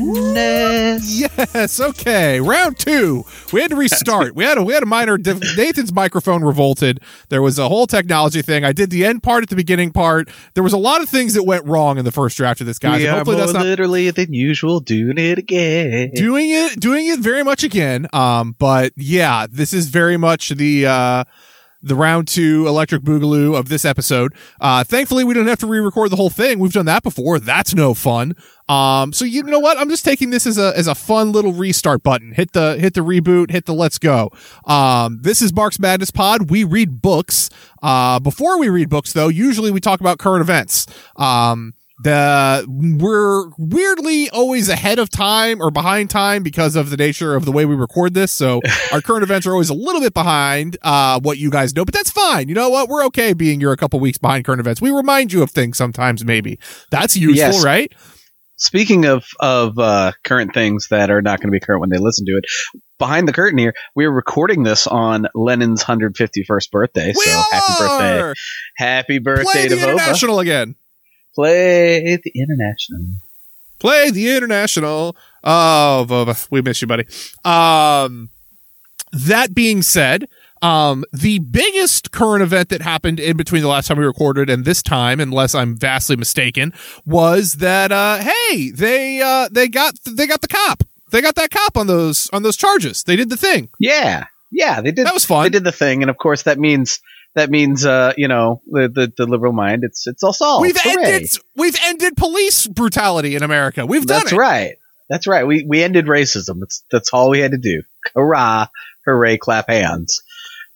Madness. Yes. Okay. Round two. We had to restart. we had a we had a minor. Nathan's microphone revolted. There was a whole technology thing. I did the end part at the beginning part. There was a lot of things that went wrong in the first draft of this, guy. we and are hopefully more that's not literally than usual doing it again. doing it doing it very much again. Um, but yeah, this is very much the uh the round two electric boogaloo of this episode. Uh, thankfully we don't have to re-record the whole thing. We've done that before. That's no fun. Um, so you know what? I'm just taking this as a as a fun little restart button. Hit the hit the reboot. Hit the let's go. Um, this is Mark's Madness Pod. We read books. Uh, before we read books, though, usually we talk about current events. Um, the we're weirdly always ahead of time or behind time because of the nature of the way we record this. So our current events are always a little bit behind uh, what you guys know, but that's fine. You know what? We're okay being you're a couple weeks behind current events. We remind you of things sometimes. Maybe that's useful, Yes. right? Speaking of of uh, current things that are not going to be current when they listen to it, behind the curtain here, we're recording this on Lenin's 151st birthday. we so are happy birthday! Happy birthday Play to Vova! international again. Play the international. Play the international. Oh, Vova, we miss you, buddy. Um, that being said, um, the biggest current event that happened in between the last time we recorded and this time, unless I'm vastly mistaken, was that uh, hey, they uh, they got they got the cop. They got that cop on those on those charges. They did the thing. Yeah, yeah, they did. That was fun. They did the thing, and of course that means that means uh, you know the, the the liberal mind. It's it's all solved. we've Hooray. ended we've ended police brutality in America. We've done That's it. right. That's right. We we ended racism. That's that's all we had to do. Hurrah! Hooray! Clap hands.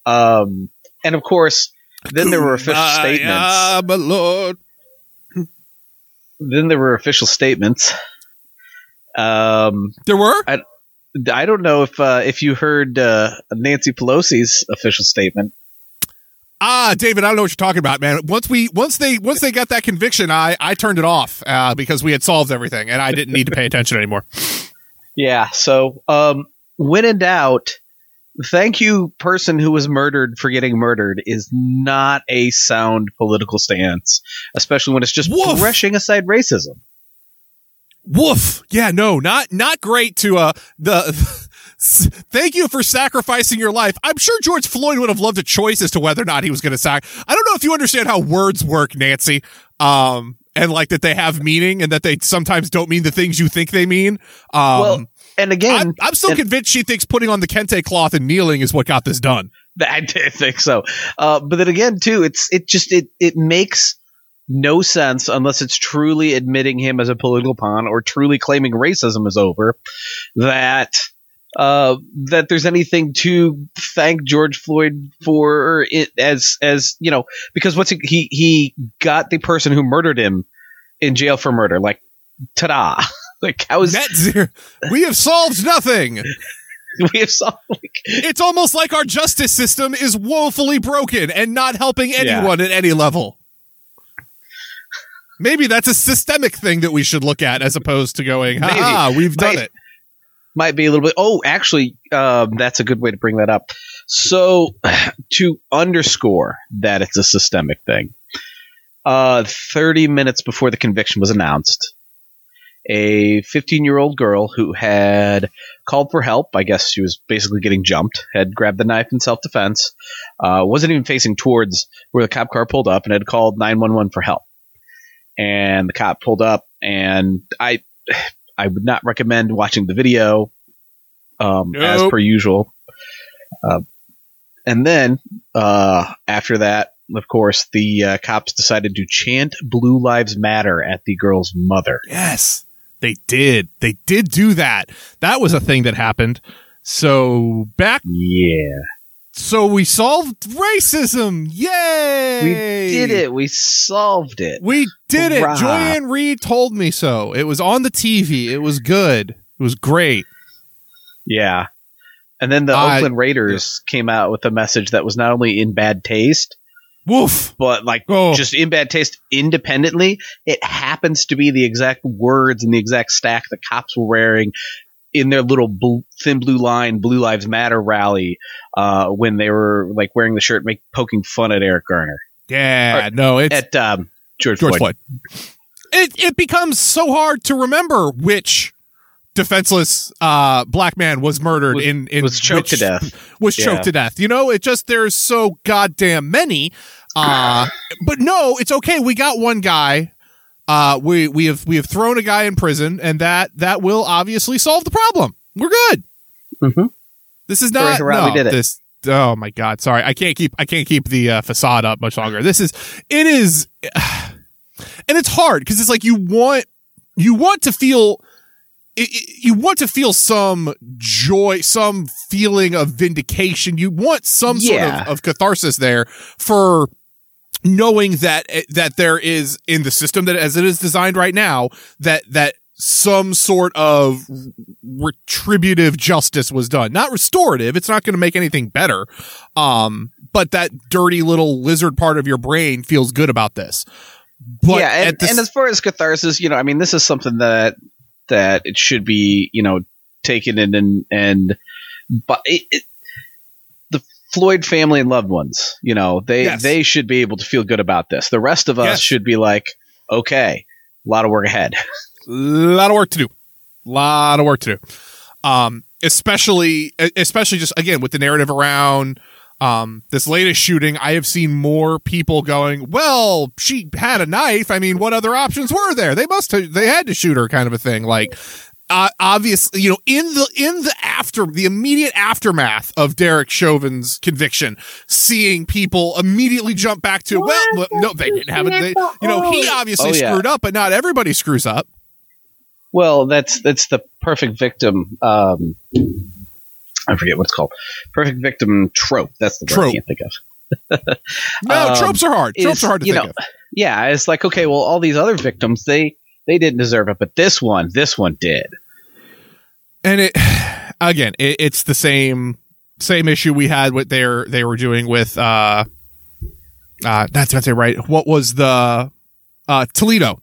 Um, and of course, then there were official statements. my lord. Then there were official statements. Um, There were. I don't know if uh, if you heard uh, Nancy Pelosi's official statement. Ah, David, I don't know what you're talking about, man. Once we once they once they got that conviction, I I turned it off uh, because we had solved everything and I didn't need to pay attention anymore. Yeah. So, um, when in doubt, thank you, person who was murdered for getting murdered is not a sound political stance, especially when it's just Woof. brushing aside racism. Woof. Yeah, no, not not great to uh the Thank you for sacrificing your life. I'm sure George Floyd would have loved a choice as to whether or not he was going to sack. I don't know if you understand how words work, Nancy. Um and like that they have meaning and that they sometimes don't mean the things you think they mean. Um well, and again, I'm, I'm still and- convinced she thinks putting on the kente cloth and kneeling is what got this done. I think so. Uh, but then again, too, it's it just it it makes no sense unless it's truly admitting him as a political pawn or truly claiming racism is over. That uh, that there's anything to thank George Floyd for it as as you know because what's he he, he got the person who murdered him in jail for murder like ta-da like how is Net zero. We have solved nothing. we have some like, It's almost like our justice system is woefully broken and not helping Yeah. anyone at any level. Maybe that's a systemic thing that we should look at as opposed to going, Maybe. ha we've done Might- it. Might be a little bit. Oh, actually, um, that's a good way to bring that up. So, to underscore that it's a systemic thing, uh, 30 minutes before the conviction was announced, a 15 year old girl who had called for help, I guess she was basically getting jumped, had grabbed the knife in self defense, uh, wasn't even facing towards where the cop car pulled up and had called 911 for help. And the cop pulled up, and I, I would not recommend watching the video, um, as per usual. Uh, and then uh, after that, of course, the uh, cops decided to chant "Blue Lives Matter" at the girl's mother. Yes, they did. They did do that. That was a thing that happened. So back, Yeah, so we solved racism. Yay! we did it. We solved it. We did it. Hurrah. Joy-Ann Reid told me so. It was on the TV. It was good. It was great. Yeah. And then the I- Oakland Raiders came out with a message that was not only in bad taste, Woof. but like Oh. just in bad taste independently. It happens to be the exact words and the exact stack the cops were wearing in their little blue, thin blue line Blue Lives Matter rally uh, when they were like wearing the shirt, make poking fun at Eric Garner Yeah. No, it's at um, George, George Floyd. Floyd. it it becomes so hard to remember which defenseless uh black man was murdered Was- in in was choked which- to death. was choked to death you know it just there's so goddamn many uh but no it's okay we got one guy uh we we have we have thrown a guy in prison and that that will obviously solve the problem. We're good. Mhm. this is not hurrah, no, we did it. this oh my god. Sorry. I can't keep i can't keep the uh, facade up much longer. This is it is and it's hard because it's like you want you want to feel it, it- you want to feel some joy some feeling of vindication. You want some sort Yeah. of, of catharsis there for knowing that that there is in the system that as it is designed right now that that some sort of retributive justice was done. Not restorative it's not going to make anything better um but that dirty little lizard part of your brain feels good about this. But yeah, and, the and as far as catharsis, you know, I mean, this is something that that it should be, you know, taken in and and but it, it, Floyd family and loved ones, you know, they Yes. they should be able to feel good about this. The rest of us Yes. should be like, okay, a lot of work ahead. A lot of work to do. A lot of work to do. Um, especially, especially just again with the narrative around um this latest shooting. I have seen more people going, "Well, she had a knife. I mean, what other options were there? They must have, they had to shoot her," kind of a thing. Like, uh, obviously, you know, in the in the after the immediate aftermath of Derek Chauvin's conviction, seeing people immediately jump back to, "Well, well, no, they didn't have it." They, you know, he obviously Oh, yeah. screwed up, but not everybody screws up. Well, that's that's the perfect victim. Um, I forget what it's called. Perfect victim trope. That's the word Trope. I can't think of. No, Um, tropes are hard. Tropes is, are hard to you think know, of. Yeah, it's like okay, well, all these other victims they they didn't deserve it, but this one, this one did. And it again, it, it's the same same issue we had with they're they were doing with uh uh that's not say right. What was the uh Toledo?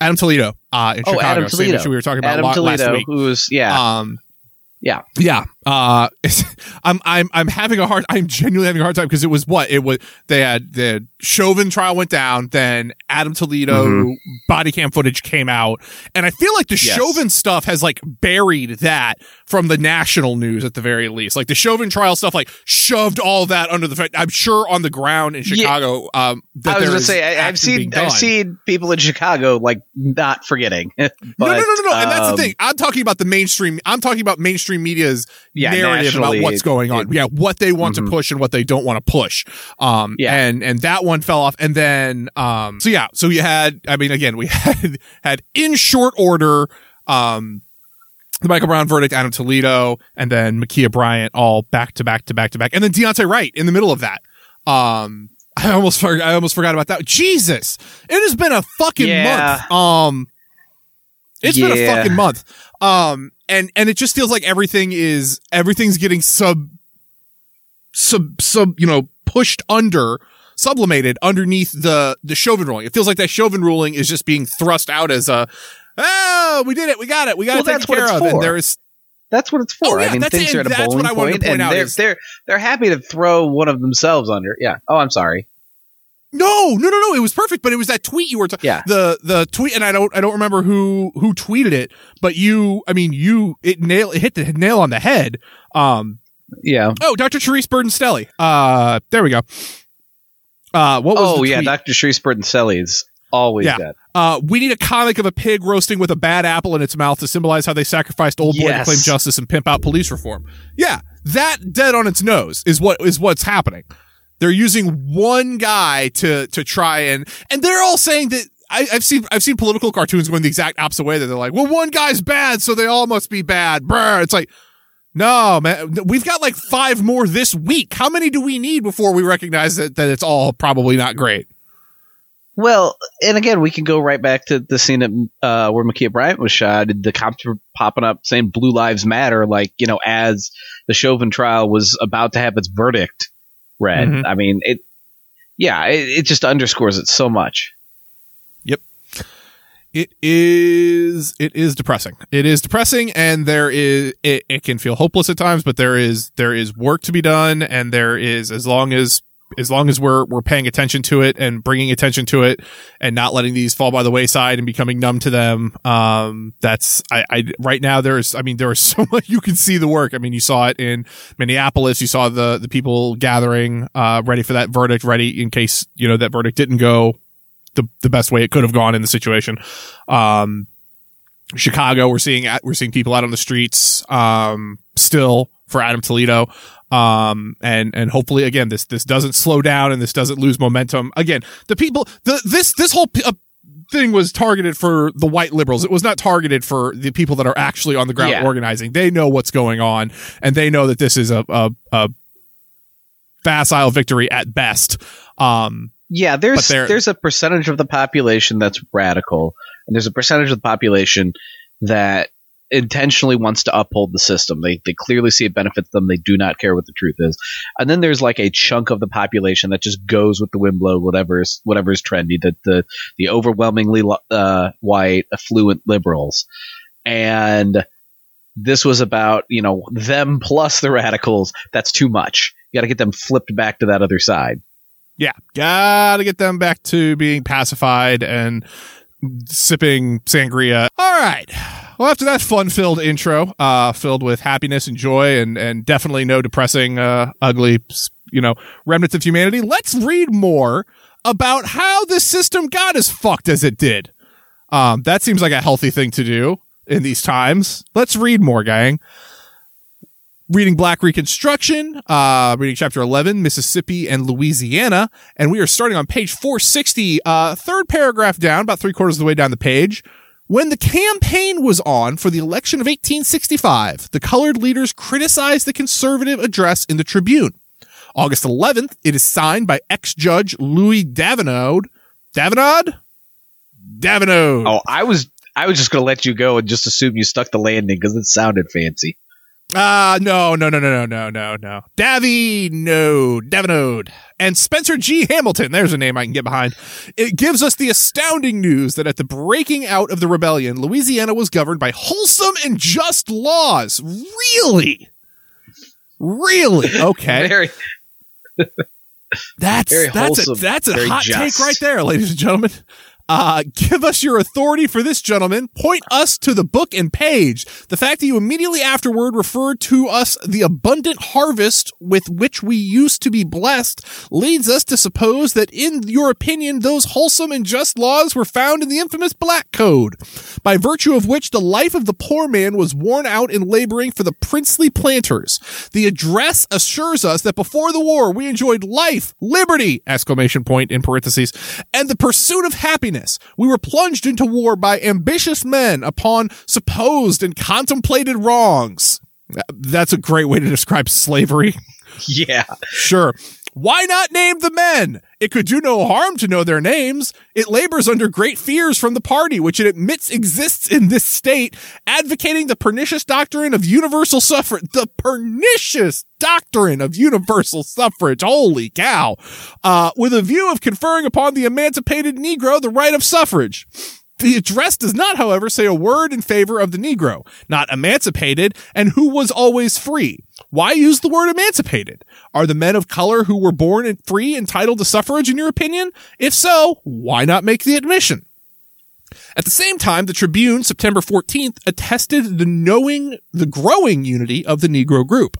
Adam Toledo uh in Oh, Chicago. Adam Same Toledo. issue we were talking about Adam la- last Toledo, week. who's yeah, Um Yeah. Yeah. Uh I'm I'm I'm having a hard I'm genuinely having a hard time because it was what? It was they had the Chauvin trial went down, then Adam Toledo Mhm. body cam footage came out. And I feel like the Yes. Chauvin stuff has like buried that from the national news at the very least. Like the Chauvin trial stuff like shoved all that under the fact I'm sure on the ground in Yeah. Chicago um that I was there gonna say I, I've seen I've seen people in Chicago like not forgetting. but, no, no, no, no, no. And that's the um, thing. I'm talking about the mainstream. I'm talking about mainstream media's Yeah, narrative about what's going on. it- yeah, what they want Mhm. to push and what they don't want to push. Um, Yeah. and and that one fell off. And then, um, so yeah, so you had. I mean, again, we had had in short order. Um, the Michael Brown verdict, Adam Toledo, and then Ma'Khia Bryant all back to back to back to back, and then Daunte Wright in the middle of that. Um, I almost forgot. I almost forgot about that. Jesus, it has been a fucking Yeah. month. Um, it's been a fucking month. Um, and and it just feels like everything is everything's getting sub sub sub you know pushed under sublimated underneath the the Chauvin ruling. It feels like that Chauvin ruling is just being thrust out as a oh we did it we got it we got Well, it taken that's what care it's of and for. there is That's what it's oh, for. Oh, yeah, I mean, that's things it. are at a That's what bowling to point, point and out they're is- they're they're happy to throw one of themselves under. Yeah. Oh, I'm sorry. No no no no it was perfect but it was that tweet you were talking Yeah. the the tweet and I don't I don't remember who who tweeted it but you I mean you it nail it hit the nail on the head um Yeah. oh Dr. Therese Burton Stelly uh there we go uh what was Oh, yeah. Dr. Shreese Burton is always Yeah. that. Uh, we need a comic of a pig roasting with a bad apple in its mouth to symbolize how they sacrificed old boy Yes. to claim justice and pimp out police reform. Yeah, that dead on its nose is what is what's happening. They're using one guy to to try and and they're all saying that. I, I've seen I've seen political cartoons going the exact opposite way. That they're like, well, one guy's bad, so they all must be bad. Brr. It's like, no, man, we've got like five more this week. How many do we need before we recognize that that it's all probably not great? Well, and again, we can go right back to the scene at, uh, where Ma'Khia Bryant was shot. The cops were popping up saying "Blue Lives Matter," like you know, as the Chauvin trial was about to have its verdict read. Mhm. I mean, it. Yeah, it, it just underscores it so much. Yep. It is it is depressing it is depressing and there is it, it can feel hopeless at times but there is there is work to be done and there is as long as as long as we're we're paying attention to it and bringing attention to it and not letting these fall by the wayside and becoming numb to them um that's i i right now there's i mean there is so much you can see the work. I mean you saw it in minneapolis. You saw the the people gathering uh ready for that verdict ready in case you know that verdict didn't go the the best way it could have gone in the situation. Um chicago we're seeing at we're seeing people out on the streets um still for adam toledo um and and hopefully again this this doesn't slow down and this doesn't lose momentum. Again the people the this this whole uh, thing was targeted for the white liberals. It was not targeted for the people that are actually on the ground Yeah. organizing. They know what's going on and they know that this is a a, a facile victory at best. Um Yeah, there's there's a percentage of the population that's radical, and there's a percentage of the population that intentionally wants to uphold the system. They they clearly see it benefits them. They do not care what the truth is. And then there's like a chunk of the population that just goes with the wind blow, whatever is whatever is trendy. That the the overwhelmingly uh, white affluent liberals, and this was about you know them plus the radicals. That's too much. You got to get them flipped back to that other side. Yeah, gotta get them back to being pacified and sipping sangria. All right. Well, after that fun-filled intro, uh, filled with happiness and joy, and and definitely no depressing, uh, ugly, you know, remnants of humanity. Let's read more about how this system got as fucked as it did. Um, that seems like a healthy thing to do in these times. Let's read more, gang reading Black Reconstruction, uh, reading chapter 11, Mississippi and Louisiana. And we are starting on page 460, uh, third paragraph down, about three quarters of the way down the page. When the campaign was on for the election of 1865, the colored leaders criticized the conservative address in the Tribune. August 11th, it is signed by ex-judge Louis Davenod. Davenod? Davenod. Oh, I was I was just gonna let you go and just assume you stuck the landing because it sounded fancy. Ah, no, no, no, no, no, no, no, no. Davy, no, Davenode. And Spencer G. Hamilton, there's a name I can get behind. It gives us the astounding news that at the breaking out of the rebellion, Louisiana was governed by wholesome and just laws. Really? Really? Okay. Very That's Very that's a, that's a very hot just. take right there, ladies and gentlemen. Uh, give us your authority for this, gentlemen. Point us to the book and page. The fact that you immediately afterward referred to us the abundant harvest with which we used to be blessed leads us to suppose that in your opinion, those wholesome and just laws were found in the infamous Black Code, by virtue of which the life of the poor man was worn out in laboring for the princely planters. The address assures us that before the war we enjoyed life, liberty, exclamation point in parentheses, and the pursuit of happiness. We were plunged into war by ambitious men upon supposed and contemplated wrongs. That's a great way to describe slavery. yeah. Sure. Why not name the men? It could do no harm to know their names. It labors under great fears from the party, which it admits exists in this state, advocating the pernicious doctrine of universal suffrage. The pernicious doctrine of universal suffrage. Holy cow. Uh, with a view of conferring upon the emancipated Negro the right of suffrage. The address does not, however, say a word in favor of the Negro, not emancipated, and who was always free. Why use the word emancipated? Are the men of color who were born free entitled to suffrage in your opinion? If so, why not make the admission? At the same time, the Tribune, September 14th, attested the knowing, the growing unity of the Negro group.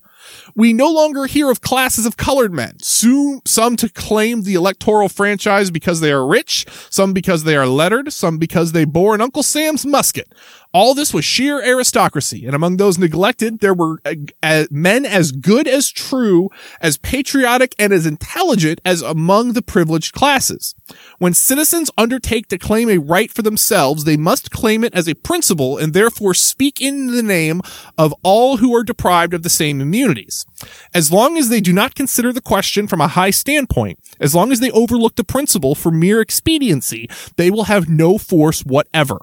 We no longer hear of classes of colored men, soon, some to claim the electoral franchise because they are rich, some because they are lettered, some because they bore an Uncle Sam's musket. All this was sheer aristocracy, and among those neglected, there were uh, men as good as true, as patriotic, and as intelligent as among the privileged classes. When citizens undertake to claim a right for themselves, they must claim it as a principle and therefore speak in the name of all who are deprived of the same immunities. As long as they do not consider the question from a high standpoint, as long as they overlook the principle for mere expediency, they will have no force whatever.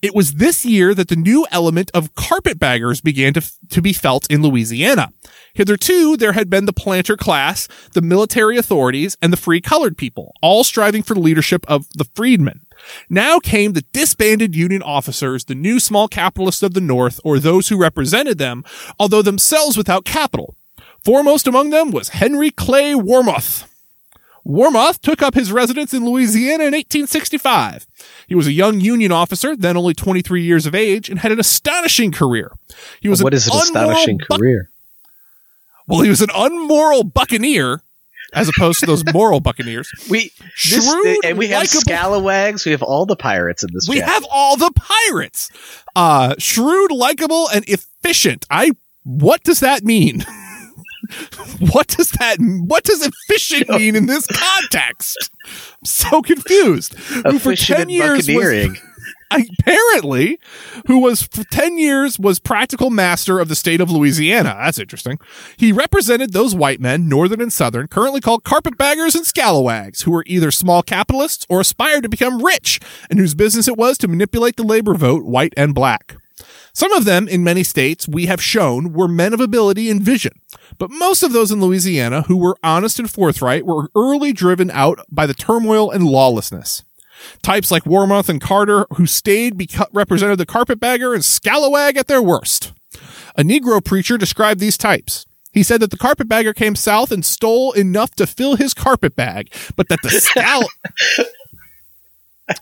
It was this year that the new element of carpetbaggers began to, to be felt in Louisiana. Hitherto, there had been the planter class, the military authorities, and the free colored people, all striving for the leadership of the freedmen. Now came the disbanded Union officers, the new small capitalists of the North, or those who represented them, although themselves without capital. Foremost among them was Henry Clay Warmoth. Warmoth took up his residence in Louisiana in 1865. He was a young Union officer, then only 23 years of age, and had an astonishing career. He was what is an astonishing buck- career? well, he was an unmoral buccaneer, as opposed to those moral buccaneers. We this, Shrewd, and we have likable- scalawags. We have all the pirates in this. We have all the pirates. Uh, shrewd, likable, and efficient. I. What does that mean? what does that? What does efficient mean in this context? I'm so confused. Who for efficient ten and years was buccaneering. apparently who was for 10 years was practical master of the state of Louisiana. That's interesting. He represented those white men, northern and southern, currently called carpetbaggers and scalawags, who were either small capitalists or aspired to become rich, and whose business it was to manipulate the labor vote, white and black. Some of them, in many states, we have shown were men of ability and vision. But most of those in Louisiana who were honest and forthright were early driven out by the turmoil and lawlessness. Types like Warmoth and Carter, who stayed, beca- represented the carpetbagger and scalawag at their worst. A Negro preacher described these types. He said that the carpetbagger came south and stole enough to fill his carpet bag, but that the scal-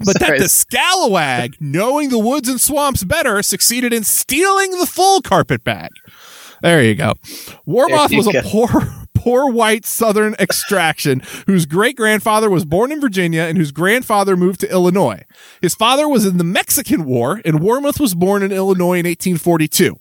but Sorry. that the scalawag, knowing the woods and swamps better, succeeded in stealing the full carpet bag. There you go. Warmoth was a poor, poor white Southern extraction whose great grandfather was born in Virginia and whose grandfather moved to Illinois. His father was in the Mexican War, and Warmoth was born in Illinois in 1842.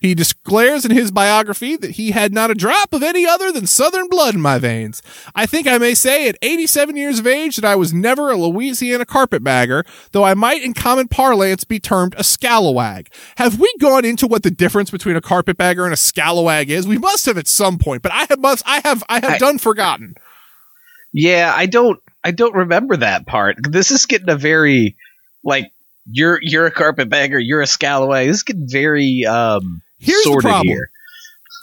He declares in his biography that he had not a drop of any other than Southern blood in my veins. I think I may say at 87 years of age that I was never a Louisiana carpetbagger, though I might in common parlance be termed a scalawag. Have we gone into what the difference between a carpetbagger and a scalawag is? We must have at some point, but I have must I have I have I- done forgotten. Yeah, I don't. I don't remember that part. This is getting a very like you're you're a carpetbagger. You're a scalawag. This is getting very um Here's the problem. here.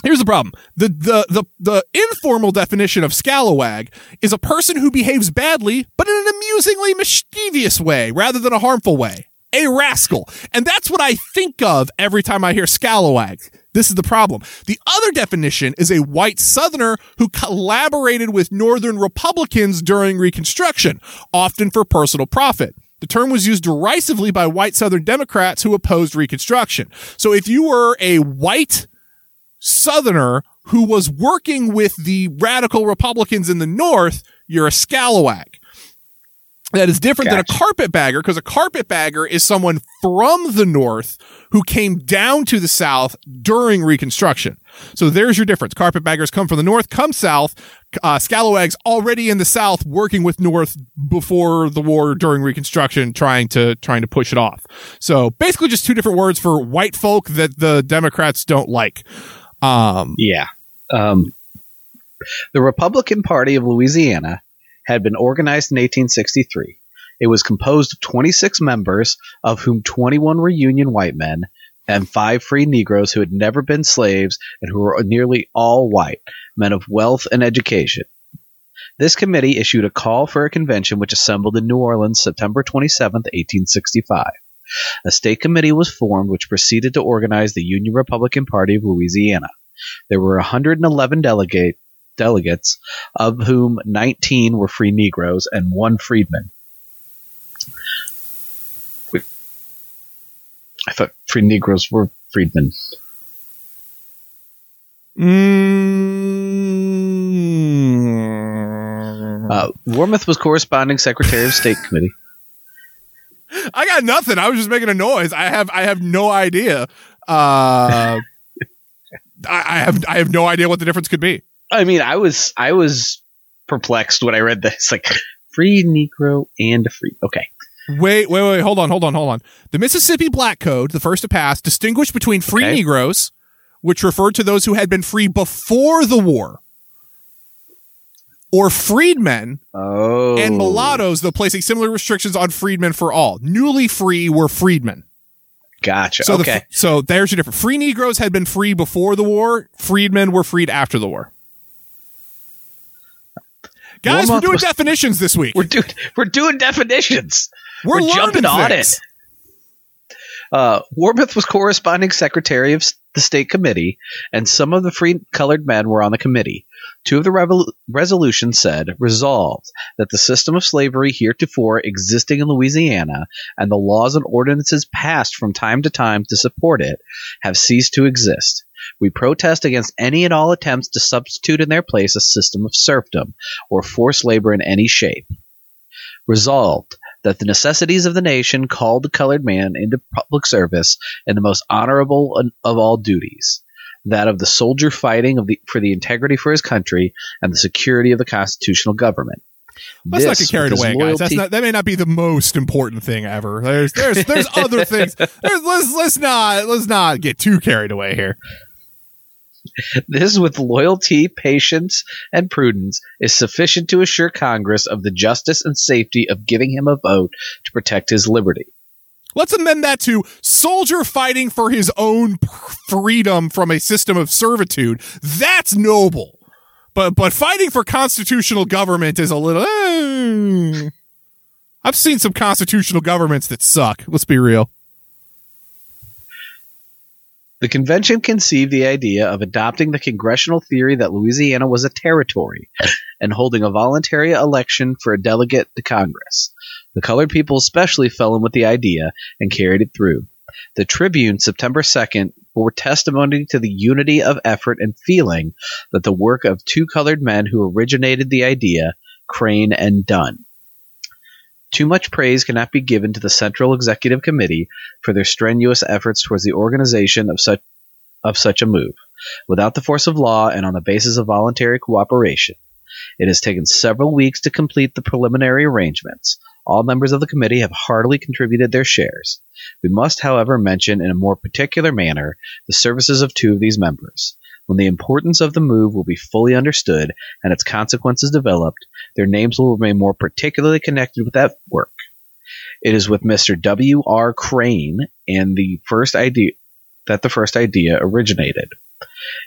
Here's the problem. The, the, the, the informal definition of scalawag is a person who behaves badly, but in an amusingly mischievous way rather than a harmful way. A rascal. And that's what I think of every time I hear scalawag. This is the problem. The other definition is a white southerner who collaborated with northern Republicans during Reconstruction, often for personal profit. The term was used derisively by white Southern Democrats who opposed Reconstruction. So if you were a white Southerner who was working with the radical Republicans in the North, you're a scalawag. That is different than a carpetbagger because a carpetbagger is someone from the North who came down to the South during Reconstruction. So there's your difference. Carpetbaggers come from the North, come South. Uh, scalawags already in the South working with North before the war during Reconstruction, trying to, trying to push it off. So basically just two different words for white folk that the Democrats don't like. Um, Yeah. Um, the Republican Party of Louisiana had been organized in 1863. It was composed of 26 members, of whom 21 were Union white men and five free Negroes who had never been slaves and who were nearly all white, men of wealth and education. This committee issued a call for a convention which assembled in New Orleans September 27, 1865. A state committee was formed which proceeded to organize the Union Republican Party of Louisiana. There were 111 delegate, delegates, of whom 19 were free Negroes and one freedman. I thought free Negroes were freedmen. mm, Uh, Warmoth was corresponding secretary of state committee. I got nothing. I was just making a noise. I have I have no idea. Uh, I, I have I have no idea what the difference could be. I mean, I was I was perplexed when I read this. Like free Negro and a free. Okay, Wait, wait, wait. Hold on, hold on, hold on. The Mississippi Black Code, the first to pass, distinguished between free Okay. Negroes, which referred to those who had been free before the war, or freedmen, oh, and mulattoes, though placing similar restrictions on freedmen for all. Newly free were freedmen. Gotcha. So, okay, the, so there's your difference. Free Negroes had been free before the war. Freedmen were freed after the war. Guys, we're doing was- definitions this week. we're doing we're doing definitions. We're, we're jumping learning on it. Uh, Warmoth was corresponding secretary of the state committee, and some of the free colored men were on the committee. Two of the revol- resolutions said, resolved that the system of slavery heretofore existing in Louisiana and the laws and ordinances passed from time to time to support it have ceased to exist. We protest against any and all attempts to substitute in their place a system of serfdom or forced labor in any shape. Resolved that the necessities of the nation called the colored man into public service in the most honorable of all duties that of the soldier fighting of the, for the integrity for his country and the security of the constitutional government. Let's this, not get carried away, guys. That's not, that may not be the most important thing ever. There's there's there's other things. There's, let's let's not let's not get too carried away here. This, with loyalty, patience, and prudence, is sufficient to assure Congress of the justice and safety of giving him a vote to protect his liberty. Let's amend that to soldier fighting for his own freedom from a system of servitude. That's noble. But but fighting for constitutional government is a little eh. I've seen some constitutional governments that suck. Let's be real. The convention conceived the idea of adopting the congressional theory that Louisiana was a territory and holding a voluntary election for a delegate to Congress. The colored people especially fell in with the idea and carried it through. The Tribune, September 2nd, bore testimony to the unity of effort and feeling that the work of two colored men who originated the idea, Crane and Dunn. Too much praise cannot be given to the Central Executive Committee for their strenuous efforts towards the organization of such of such a move, without the force of law and on the basis of voluntary cooperation. It has taken several weeks to complete the preliminary arrangements. All members of the committee have heartily contributed their shares. We must, however, mention in a more particular manner the services of two of these members. When the importance of the move will be fully understood and its consequences developed, their names will remain more particularly connected with that work. It is with Mr. W. R. Crane and the first idea that the first idea originated.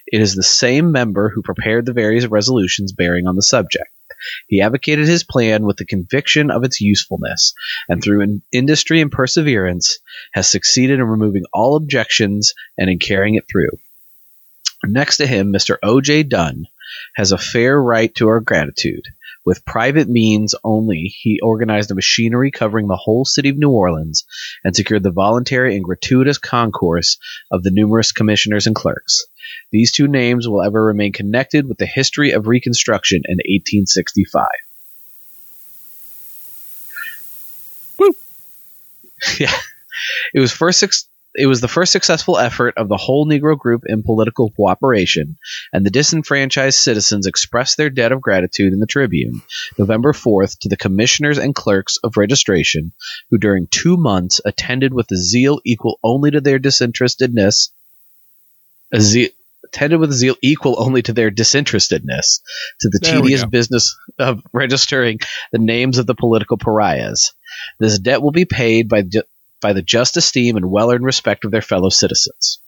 It is the same member who prepared the various resolutions bearing on the subject. He advocated his plan with the conviction of its usefulness, and through in- industry and perseverance has succeeded in removing all objections and in carrying it through. Next to him, Mr. O.J. Dunn has a fair right to our gratitude. With private means only, he organized a machinery covering the whole city of New Orleans and secured the voluntary and gratuitous concourse of the numerous commissioners and clerks. These two names will ever remain connected with the history of Reconstruction in 1865. Woo! yeah. It was first it was the first successful effort of the whole Negro group in political cooperation, and the disenfranchised citizens expressed their debt of gratitude in the Tribune, November 4th, to the commissioners and clerks of registration, who during two months attended with a zeal equal only to their disinterestedness, a zeal, attended with zeal equal only to their disinterestedness to the there tedious business of registering the names of the political pariahs. This debt will be paid by, by the just esteem and well earned respect of their fellow citizens.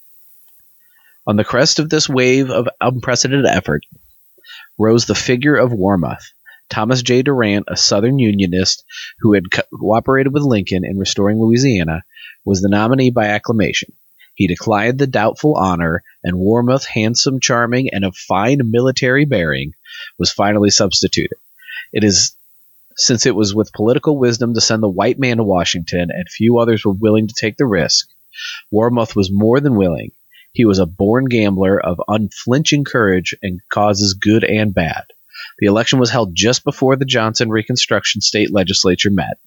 On the crest of this wave of unprecedented effort rose the figure of Warmoth, Thomas J. Durant, a Southern Unionist who had co- cooperated with Lincoln in restoring Louisiana, was the nominee by acclamation. He declined the doubtful honor, and Warmoth, handsome, charming, and of fine military bearing, was finally substituted. It is since it was with political wisdom to send the white man to Washington, and few others were willing to take the risk. Warmoth was more than willing. He was a born gambler of unflinching courage and causes good and bad. The election was held just before the Johnson Reconstruction State Legislature met,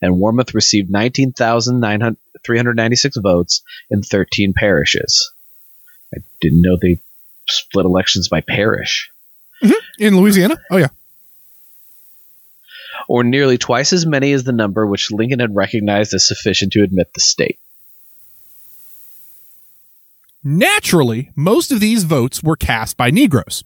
and Warmoth received 19,396 votes in 13 parishes. I didn't know they split elections by parish. Mm-hmm. In Louisiana? Oh, yeah. Or nearly twice as many as the number which Lincoln had recognized as sufficient to admit the state. Naturally, most of these votes were cast by Negroes.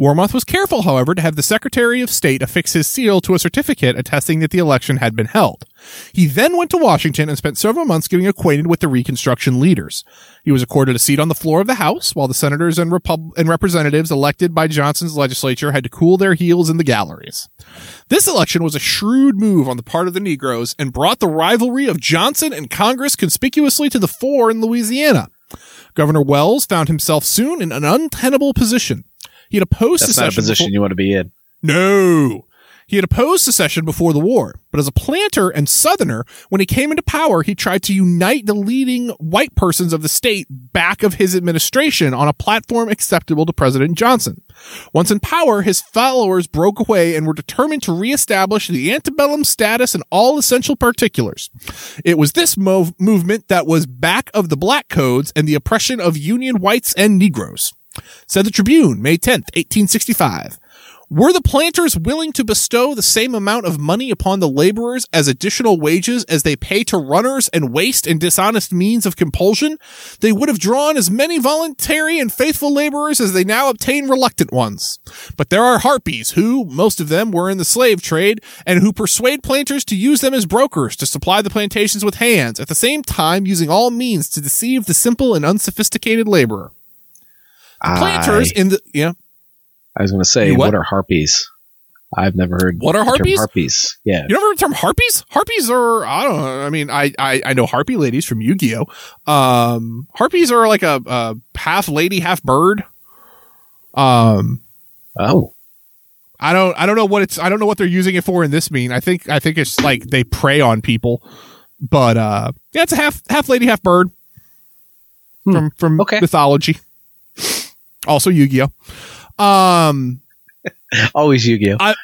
Warmoth was careful, however, to have the Secretary of State affix his seal to a certificate attesting that the election had been held. He then went to Washington and spent several months getting acquainted with the Reconstruction leaders. He was accorded a seat on the floor of the House, while the senators and, Repub- and representatives elected by Johnson's legislature had to cool their heels in the galleries. This election was a shrewd move on the part of the Negroes and brought the rivalry of Johnson and Congress conspicuously to the fore in Louisiana. Governor Wells found himself soon in an untenable position. He had opposed secession. That's not a position before- you want to be in. no. He had opposed secession before the war, but as a planter and southerner, when he came into power, he tried to unite the leading white persons of the state back of his administration on a platform acceptable to President Johnson. Once in power, his followers broke away and were determined to reestablish the antebellum status in all essential particulars. It was this mov- movement that was back of the black codes and the oppression of Union whites and Negroes. Said the Tribune, May 10th, 1865. Were the planters willing to bestow the same amount of money upon the laborers as additional wages as they pay to runners and waste and dishonest means of compulsion? They would have drawn as many voluntary and faithful laborers as they now obtain reluctant ones. But there are harpies who, most of them, were in the slave trade and who persuade planters to use them as brokers to supply the plantations with hands, at the same time using all means to deceive the simple and unsophisticated laborer. Planters I, in the, yeah. I was going to say, what? what? are harpies? I've never heard. What are harpies? Harpies. Yeah. You never heard the term harpies? Harpies are I don't know. I mean, I I, I know harpy ladies from Yu Gi Oh. Um, harpies are like a, a half lady, half bird. Um, Oh. I don't I don't know what it's I don't know what they're using it for in this mean. I think I think it's like they prey on people. But uh, yeah, it's a half half lady, half bird Hmm. from from Okay. mythology. Also Yu Gi Oh. Um. Always Yu-Gi-Oh.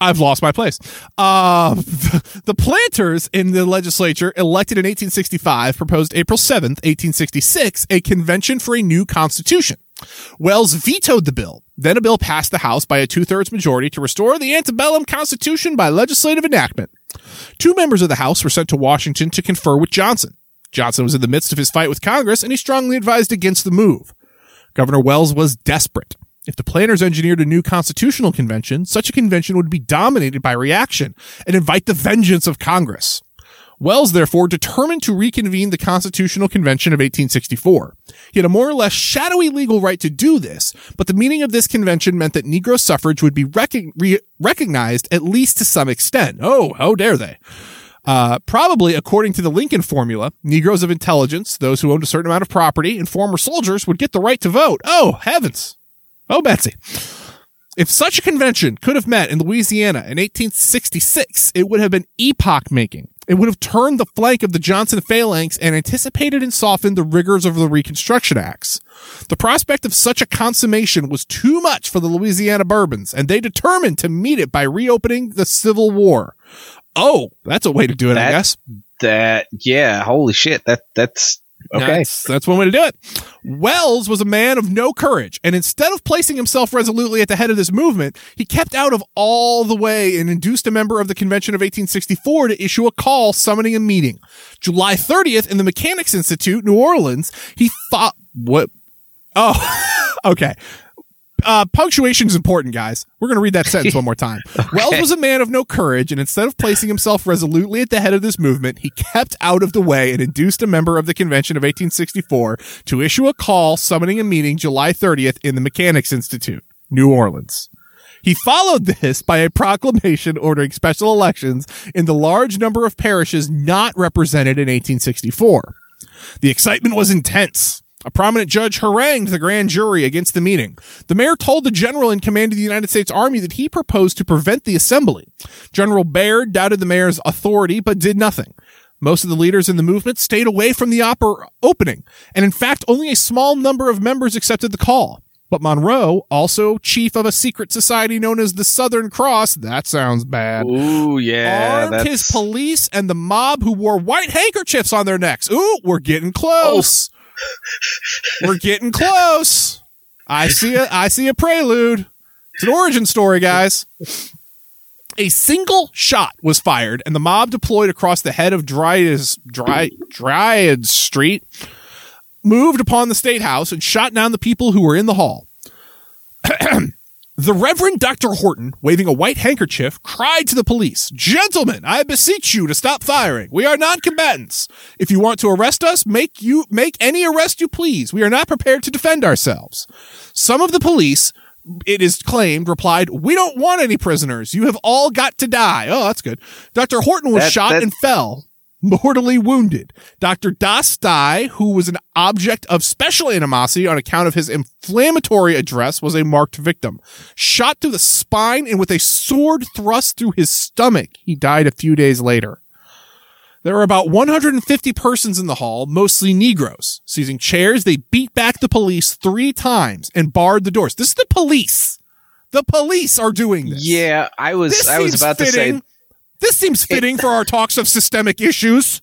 I've lost my place. Uh, the planters in the legislature elected in 1865 proposed April 7th, 1866, a convention for a new constitution. Wells vetoed the bill. Then a bill passed the House by a two thirds majority to restore the antebellum constitution by legislative enactment. Two members of the House were sent to Washington to confer with Johnson. Johnson was in the midst of his fight with Congress and he strongly advised against the move. Governor Wells was desperate. If the planners engineered a new constitutional convention, such a convention would be dominated by reaction and invite the vengeance of Congress. Wells, therefore, determined to reconvene the Constitutional Convention of 1864. He had a more or less shadowy legal right to do this, but the meaning of this convention meant that Negro suffrage would be recog- re- recognized at least to some extent. Oh, how dare they! Uh, probably, according to the Lincoln formula, Negroes of intelligence, those who owned a certain amount of property, and former soldiers would get the right to vote. Oh, heavens! Oh, Betsy. If such a convention could have met in Louisiana in 1866, it would have been epoch making. It would have turned the flank of the Johnson phalanx and anticipated and softened the rigors of the Reconstruction Acts. The prospect of such a consummation was too much for the Louisiana Bourbons, and they determined to meet it by reopening the Civil War. Oh, that's a way to do it, I That- guess. That yeah, holy shit. That that's okay. That's, that's one way to do it. Wells was a man of no courage, and instead of placing himself resolutely at the head of this movement, he kept out of all the way and induced a member of the convention of 1864 to issue a call summoning a meeting. July 30th in the Mechanics Institute, New Orleans, he fought what? Oh, okay. Uh, punctuation is important, guys. We're going to read that sentence one more time. Wells was a man of no courage, and instead of placing himself resolutely at the head of this movement, he kept out of the way and induced a member of the convention of 1864 to issue a call summoning a meeting July 30th in the Mechanics Institute, New Orleans. He followed this by a proclamation ordering special elections in the large number of parishes not represented in 1864. The excitement was intense. A prominent judge harangued the grand jury against the meeting. The mayor told the general in command of the United States Army that he proposed to prevent the assembly. General Baird doubted the mayor's authority, but did nothing. Most of the leaders in the movement stayed away from the opera opening, and in fact, only a small number of members accepted the call. But Monroe, also chief of a secret society known as the Southern Cross, that sounds bad, Ooh yeah. armed his police and the mob who wore white handkerchiefs on their necks. Ooh, we're getting close. Oh, we're getting close. I see a I see a prelude. It's an origin story, guys. A single shot was fired, and the mob deployed across the head of Dryas, Dry, Dryad Street, moved upon the state house, and shot down the people who were in the hall. The Reverend Dr. Horton, waving a white handkerchief, cried to the police, Gentlemen, I beseech you to stop firing. We are non-combatants. If you want to arrest us, make you, make any arrest you please. We are not prepared to defend ourselves. Some of the police, it is claimed, replied, We don't want any prisoners. You have all got to die. Oh, that's good. Dr. Horton was That- shot and fell mortally wounded. Dr. Dostie, who was an object of special animosity on account of his inflammatory address, was a marked victim. Shot through the spine and with a sword thrust through his stomach, he died a few days later. There were about 150 persons in the hall, mostly Negroes. Seizing chairs, they beat back the police three times and barred the doors. This is the police. The police are doing this. Yeah, I was This I was about fitting. to say This seems fitting for our talks of systemic issues.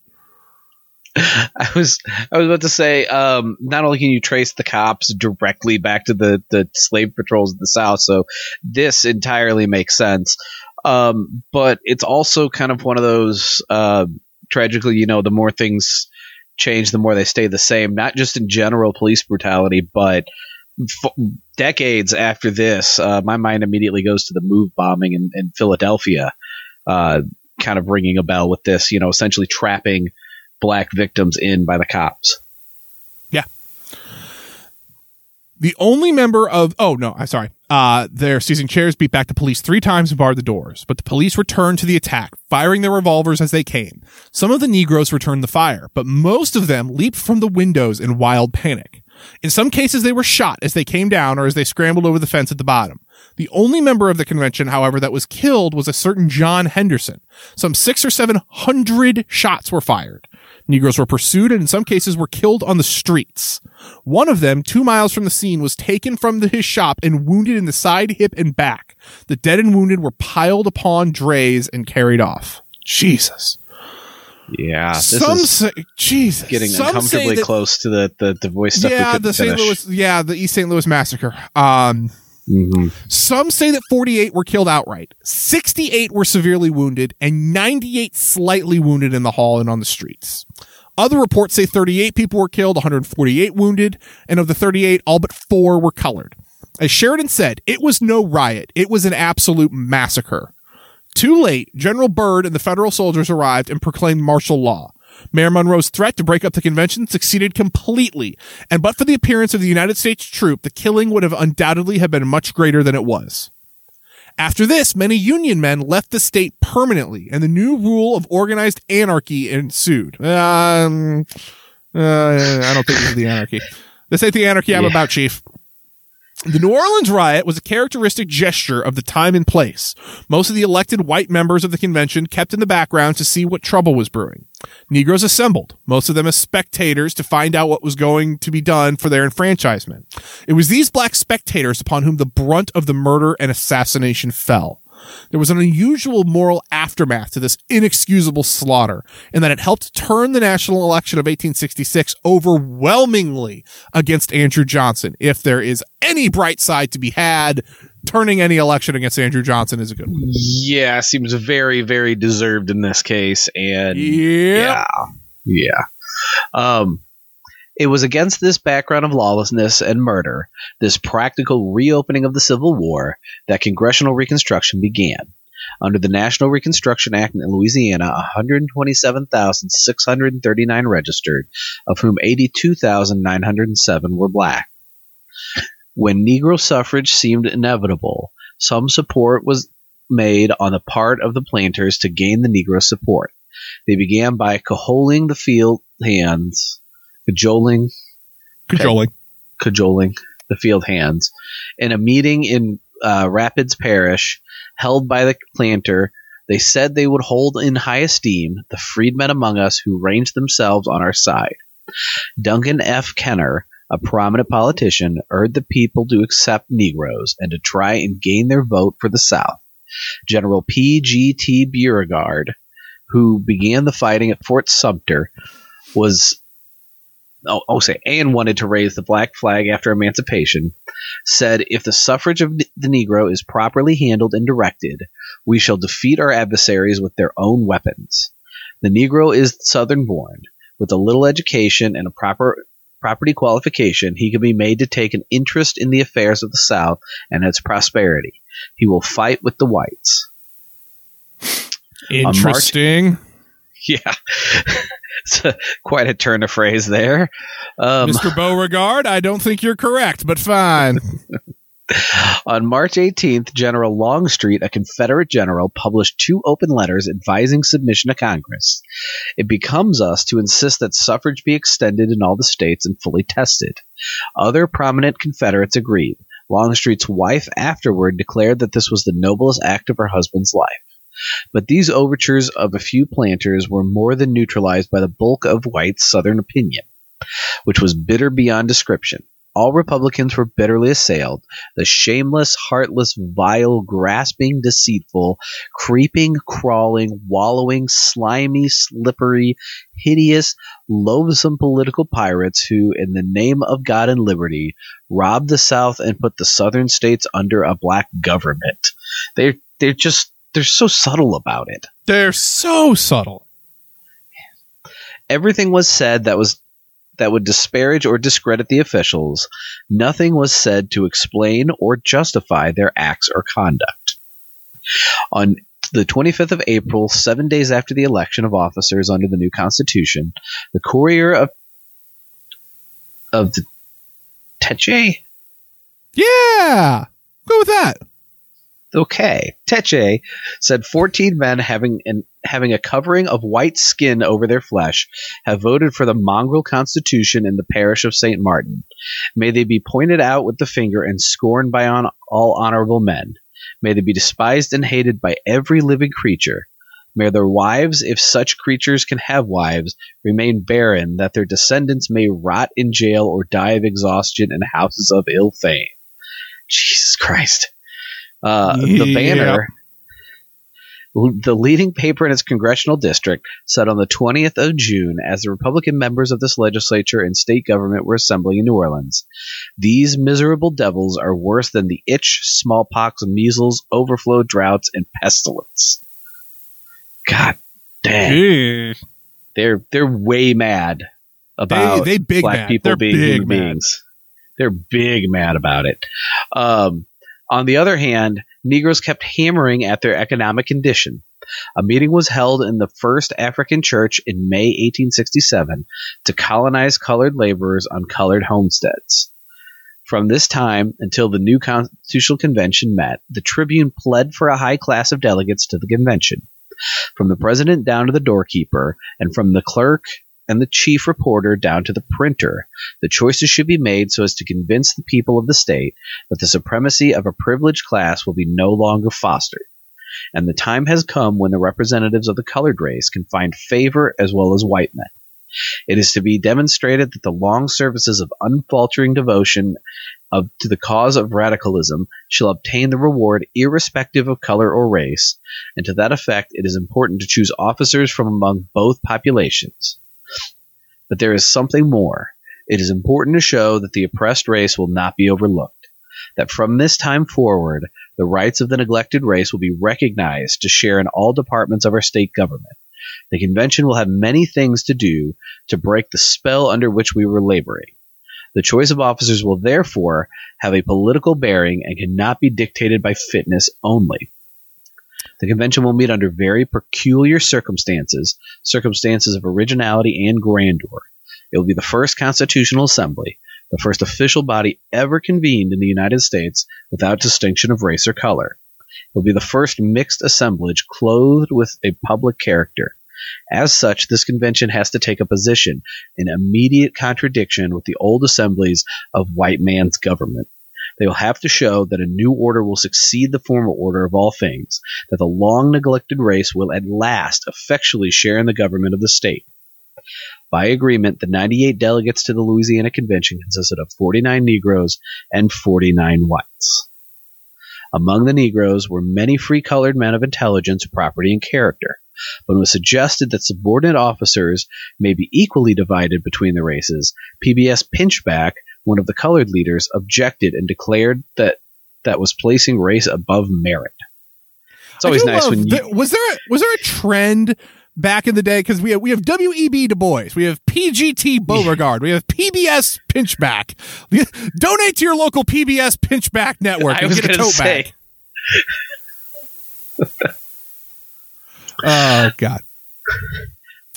I was I was about to say um, not only can you trace the cops directly back to the the slave patrols of the South, so this entirely makes sense. Um, but it's also kind of one of those uh, tragically, you know, the more things change, the more they stay the same. Not just in general police brutality, but f- decades after this, uh, my mind immediately goes to the move bombing in, in Philadelphia, uh, kind of ringing a bell with this. You know, essentially trapping black victims in by the cops. Yeah. The only member of oh no, I'm sorry. Uh, they're seizing chairs, beat back the police three times, and barred the doors. But the police returned to the attack, firing their revolvers as they came. Some of the Negroes returned the fire, but most of them leaped from the windows in wild panic. In some cases, they were shot as they came down or as they scrambled over the fence at the bottom. The only member of the convention, however, that was killed was a certain John Henderson. Some six or seven hundred shots were fired. Negroes were pursued and in some cases were killed on the streets. One of them, two miles from the scene, was taken from the, his shop and wounded in the side, hip, and back. The dead and wounded were piled upon drays and carried off. Jesus. Yeah, this some is say, Jesus. getting Some say uncomfortably that- close to the the, the voice stuff. Yeah, couldn't the St. finish. Louis, yeah, the East St. Louis massacre. Um, Mhm. Some say that 48 were killed outright, 68 were severely wounded, and 98 slightly wounded in the hall and on the streets. Other reports say 38 people were killed, 148 wounded, and of the 38, all but four were colored. As Sheridan said, it was no riot. It was an absolute massacre. Too late, General Baird and the federal soldiers arrived and proclaimed martial law. Mayor Monroe's threat to break up the convention succeeded completely, and but for the appearance of the United States troop, the killing would have undoubtedly have been much greater than it was. After this, many Union men left the state permanently, and the new rule of organized anarchy ensued. Um, uh, I don't think this is the anarchy. This ain't the anarchy I'm Yeah. about, Chief. The New Orleans riot was a characteristic gesture of the time and place. Most of the elected white members of the convention kept in the background to see what trouble was brewing. Negroes assembled, most of them as spectators to find out what was going to be done for their enfranchisement. It was these black spectators upon whom the brunt of the murder and assassination fell. There was an unusual moral aftermath to this inexcusable slaughter, in that it helped turn the national election of 1866 overwhelmingly against Andrew Johnson. If there is any bright side to be had, turning any election against Andrew Johnson is a good one. Yeah, seems very very deserved in this case, and Yeah. yeah, yeah. Um, it was against this background of lawlessness and murder, this practical reopening of the Civil War, that congressional Reconstruction began. Under the National Reconstruction Act in Louisiana, 127,639 registered, of whom 82,907 were black. When Negro suffrage seemed inevitable, some support was made on the part of the planters to gain the Negro support. They began by cajoling the field hands, cajoling, Cajoling. cajoling the field hands in a meeting in uh, Rapides Parish held by the planter. They said they would hold in high esteem the freedmen among us who ranged themselves on our side. Duncan F. Kenner, a prominent politician, urged the people to accept Negroes and to try and gain their vote for the South. General P. G. T. Beauregard, who began the fighting at Fort Sumter, was oh, oh say and wanted to raise the black flag after emancipation, said if the suffrage of the Negro is properly handled and directed, we shall defeat our adversaries with their own weapons. The Negro is Southern born, with a little education and a proper property qualification, he can be made to take an interest in the affairs of the South and its prosperity. He will fight with the whites. Interesting. Yeah. it's a, quite a turn of phrase there. Um, Mr. Beauregard, I don't think you're correct, but fine. On March 18th, General Longstreet, a Confederate general, published two open letters advising submission to Congress. It becomes us to insist that suffrage be extended in all the states and fully tested. Other prominent Confederates agreed. Longstreet's wife afterward declared that this was the noblest act of her husband's life. But these overtures of a few planters were more than neutralized by the bulk of white Southern opinion, which was bitter beyond description. All Republicans were bitterly assailed. The shameless, heartless, vile, grasping, deceitful, creeping, crawling, wallowing, slimy, slippery, hideous, loathsome political pirates who, in the name of God and liberty, robbed the South and put the Southern states under a black government. They're they're just they're so subtle about it. They're so subtle. Everything was said that was that would disparage or discredit the officials. Nothing was said to explain or justify their acts or conduct. On the 25th of April, seven days after the election of officers under the new constitution, the courier of of the Teche Yeah. Go with that. Okay. Teche said 14 men having an, having a covering of white skin over their flesh have voted for the mongrel constitution in the parish of St. Martin. May they be pointed out with the finger and scorned by on, all honorable men. May they be despised and hated by every living creature. May their wives, if such creatures can have wives, remain barren, that their descendants may rot in jail or die of exhaustion in houses of ill fame. Jesus Christ. Uh, the banner, the leading paper in its congressional district, said on the 20th of June, as the Republican members of this legislature and state government were assembling in New Orleans, these miserable devils are worse than the itch, smallpox, measles, overflow, droughts, and pestilence. God dang, Jeez. they're they're way mad They, about they big black mad. people They're being big human mad. beings. They're big mad about it. Um, on the other hand, Negroes kept hammering at their economic condition. A meeting was held in the First African Church in May 1867 to colonize colored laborers on colored homesteads. From this time until the new Constitutional Convention met, the Tribune pled for a high class of delegates to the convention. From the president down to the doorkeeper, and from the clerk and the chief reporter down to the printer, the choices should be made so as to convince the people of the state that the supremacy of a privileged class will be no longer fostered. And the time has come when the representatives of the colored race can find favor as well as white men. It is to be demonstrated that the long services of unfaltering devotion of, to the cause of radicalism shall obtain the reward irrespective of color or race, and to that effect it is important to choose officers from among both populations. But there is something more. It is important to show that the oppressed race will not be overlooked, that from this time forward, the rights of the neglected race will be recognized to share in all departments of our state government. The convention will have many things to do to break the spell under which we were laboring. The choice of officers will therefore have a political bearing and cannot be dictated by fitness only. The convention will meet under very peculiar circumstances, circumstances of originality and grandeur. It will be the first constitutional assembly, the first official body ever convened in the United States without distinction of race or color. It will be the first mixed assemblage clothed with a public character. As such, this convention has to take a position in immediate contradiction with the old assemblies of white man's government. They will have to show that a new order will succeed the former order of all things, that the long neglected race will at last effectually share in the government of the state. By agreement, the 98 delegates to the Louisiana Convention consisted of 49 Negroes and 49 whites. Among the Negroes were many free colored men of intelligence, property, and character. When it was suggested that subordinate officers may be equally divided between the races, PBS Pinchback, one of the colored leaders, objected and declared that that was placing race above merit. It's always nice when you. the- was there a, was there a trend back in the day because we have we have WEB Du Bois, we have PGT Beauregard, we have PBS Pinchback. Donate to your local PBS Pinchback network I and was get a gonna tote say. bag. Oh God.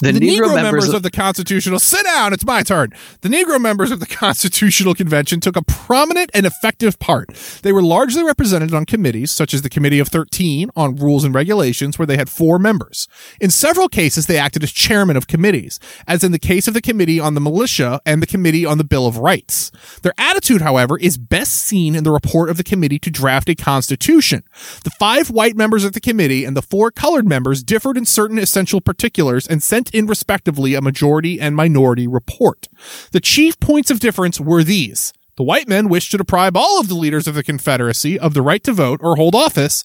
The, Negro, members, of, the Constitutional sit down. It's my turn. The Negro members of the Constitutional Convention took a prominent and effective part. They were largely represented on committees, such as the Committee of Thirteen on Rules and Regulations, where they had four members. In several cases, they acted as chairman of committees, as in the case of the Committee on the Militia and the Committee on the Bill of Rights. Their attitude, however, is best seen in the report of the committee to draft a constitution. The five white members of the committee and the four colored members differed in certain essential particulars and sent in respectively a majority and minority report. The chief points of difference were these. The white men wished to deprive all of the leaders of the Confederacy of the right to vote or hold office,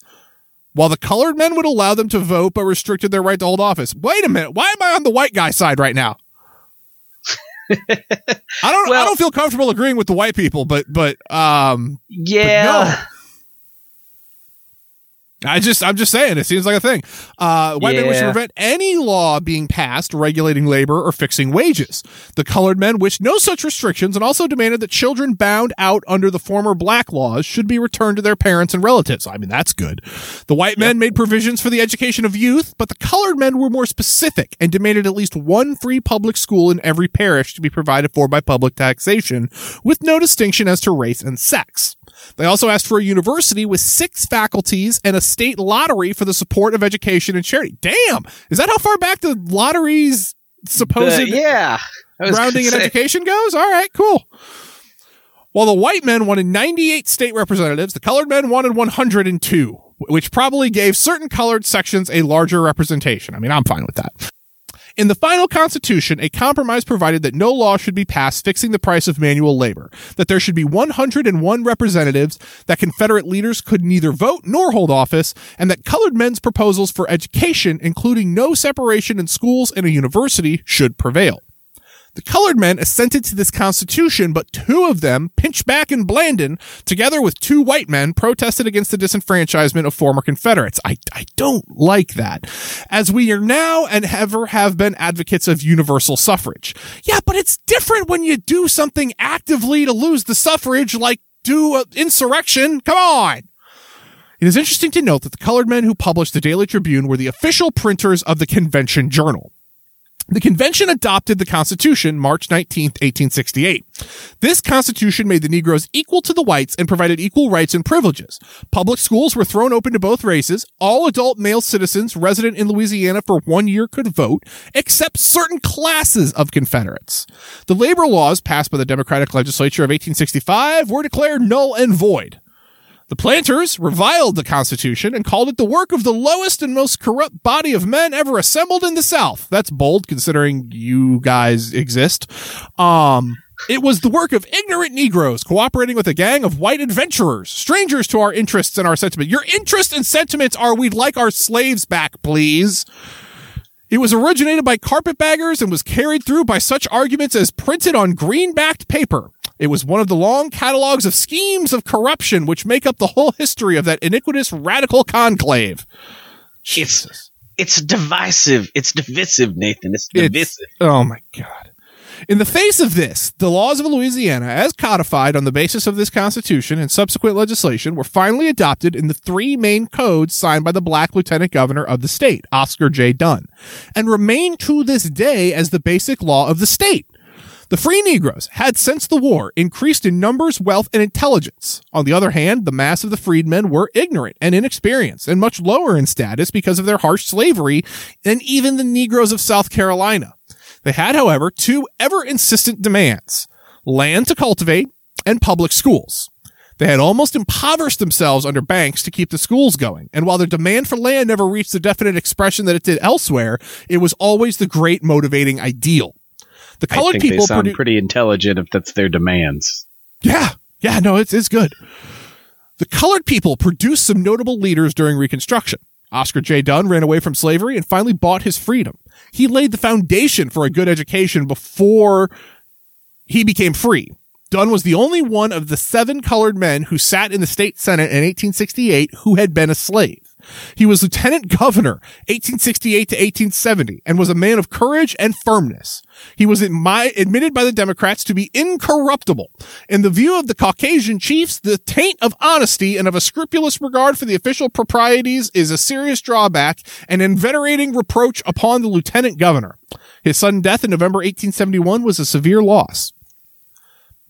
while the colored men would allow them to vote but restricted their right to hold office. Wait a minute, why am I on the white guy side right now? I don't I don't feel comfortable agreeing with the white people, but but um yeah. I just, I'm just saying, it seems like a thing. Uh, white men wish to prevent any law being passed regulating labor or fixing wages. The colored men wished no such restrictions and also demanded that children bound out under the former black laws should be returned to their parents and relatives. I mean, that's good. The white men made provisions for the education of youth, but the colored men were more specific and demanded at least one free public school in every parish to be provided for by public taxation, with no distinction as to race and sex. They also asked for a university with six faculties and a state lottery for the support of education and charity. Damn! Is that how far back the lottery's supposed The- yeah. Grounding in education goes? All right, cool. While the white men wanted 98 state representatives, the colored men wanted 102, which probably gave certain colored sections a larger representation. I mean, I'm fine with that. In the final constitution, a compromise provided that no law should be passed fixing the price of manual labor, that there should be 101 representatives, that Confederate leaders could neither vote nor hold office, and that colored men's proposals for education, including no separation in schools and a university, should prevail. The colored men assented to this constitution, but two of them, Pinchback and Blandon, together with two white men, protested against the disenfranchisement of former Confederates. I, I don't like that. As we are now and ever have been advocates of universal suffrage. Yeah, but it's different when you do something actively to lose the suffrage, like do insurrection. Come on. It is interesting to note that the colored men who published the Daily Tribune were the official printers of the convention journal. The convention adopted the Constitution March 19, 1868. This Constitution made the Negroes equal to the whites and provided equal rights and privileges. Public schools were thrown open to both races. All adult male citizens resident in Louisiana for one year could vote, except certain classes of Confederates. The labor laws passed by the Democratic legislature of 1865 were declared null and void. The planters reviled the Constitution and called it the work of the lowest and most corrupt body of men ever assembled in the South. That's bold considering you guys exist. Um, it was the work of ignorant Negroes cooperating with a gang of white adventurers, strangers to our interests and our sentiment. Your interests and sentiments are we'd like our slaves back, please. It was originated by carpetbaggers and was carried through by such arguments as printed on green-backed paper. It was one of the long catalogs of schemes of corruption which make up the whole history of that iniquitous radical conclave. It's it's divisive. It's divisive, Nathan. It's It's- divisive. Oh my God. In the face of this, the laws of Louisiana, as codified on the basis of this constitution and subsequent legislation, were finally adopted in the three main codes signed by the black lieutenant governor of the state, Oscar J. Dunn, and remain to this day as the basic law of the state. The free Negroes had since the war increased in numbers, wealth, and intelligence. On the other hand, the mass of the freedmen were ignorant and inexperienced and much lower in status because of their harsh slavery than even the Negroes of South Carolina. They had, however, two ever insistent demands land to cultivate and public schools. They had almost impoverished themselves under banks to keep the schools going. And while their demand for land never reached the definite expression that it did elsewhere, it was always the great motivating ideal. The I colored think people they sound produ- pretty intelligent if that's their demands. yeah. Yeah. No, it's, it's good. The colored people produced some notable leaders during Reconstruction. Oscar J. Dunn ran away from slavery and finally bought his freedom. He laid the foundation for a good education before he became free. Dunn was the only one of the seven colored men who sat in the state senate in 1868 who had been a slave. He was lieutenant governor 1868 to 1870 and was a man of courage and firmness. He was admitted by the Democrats to be incorruptible. In the view of the Caucasian chiefs, the taint of honesty and of a scrupulous regard for the official proprieties is a serious drawback and inveterating reproach upon the lieutenant governor. His sudden death in November 1871 was a severe loss.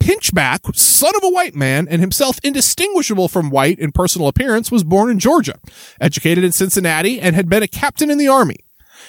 Pinchback, son of a white man and himself indistinguishable from white in personal appearance, was born in Georgia, educated in Cincinnati, and had been a captain in the army.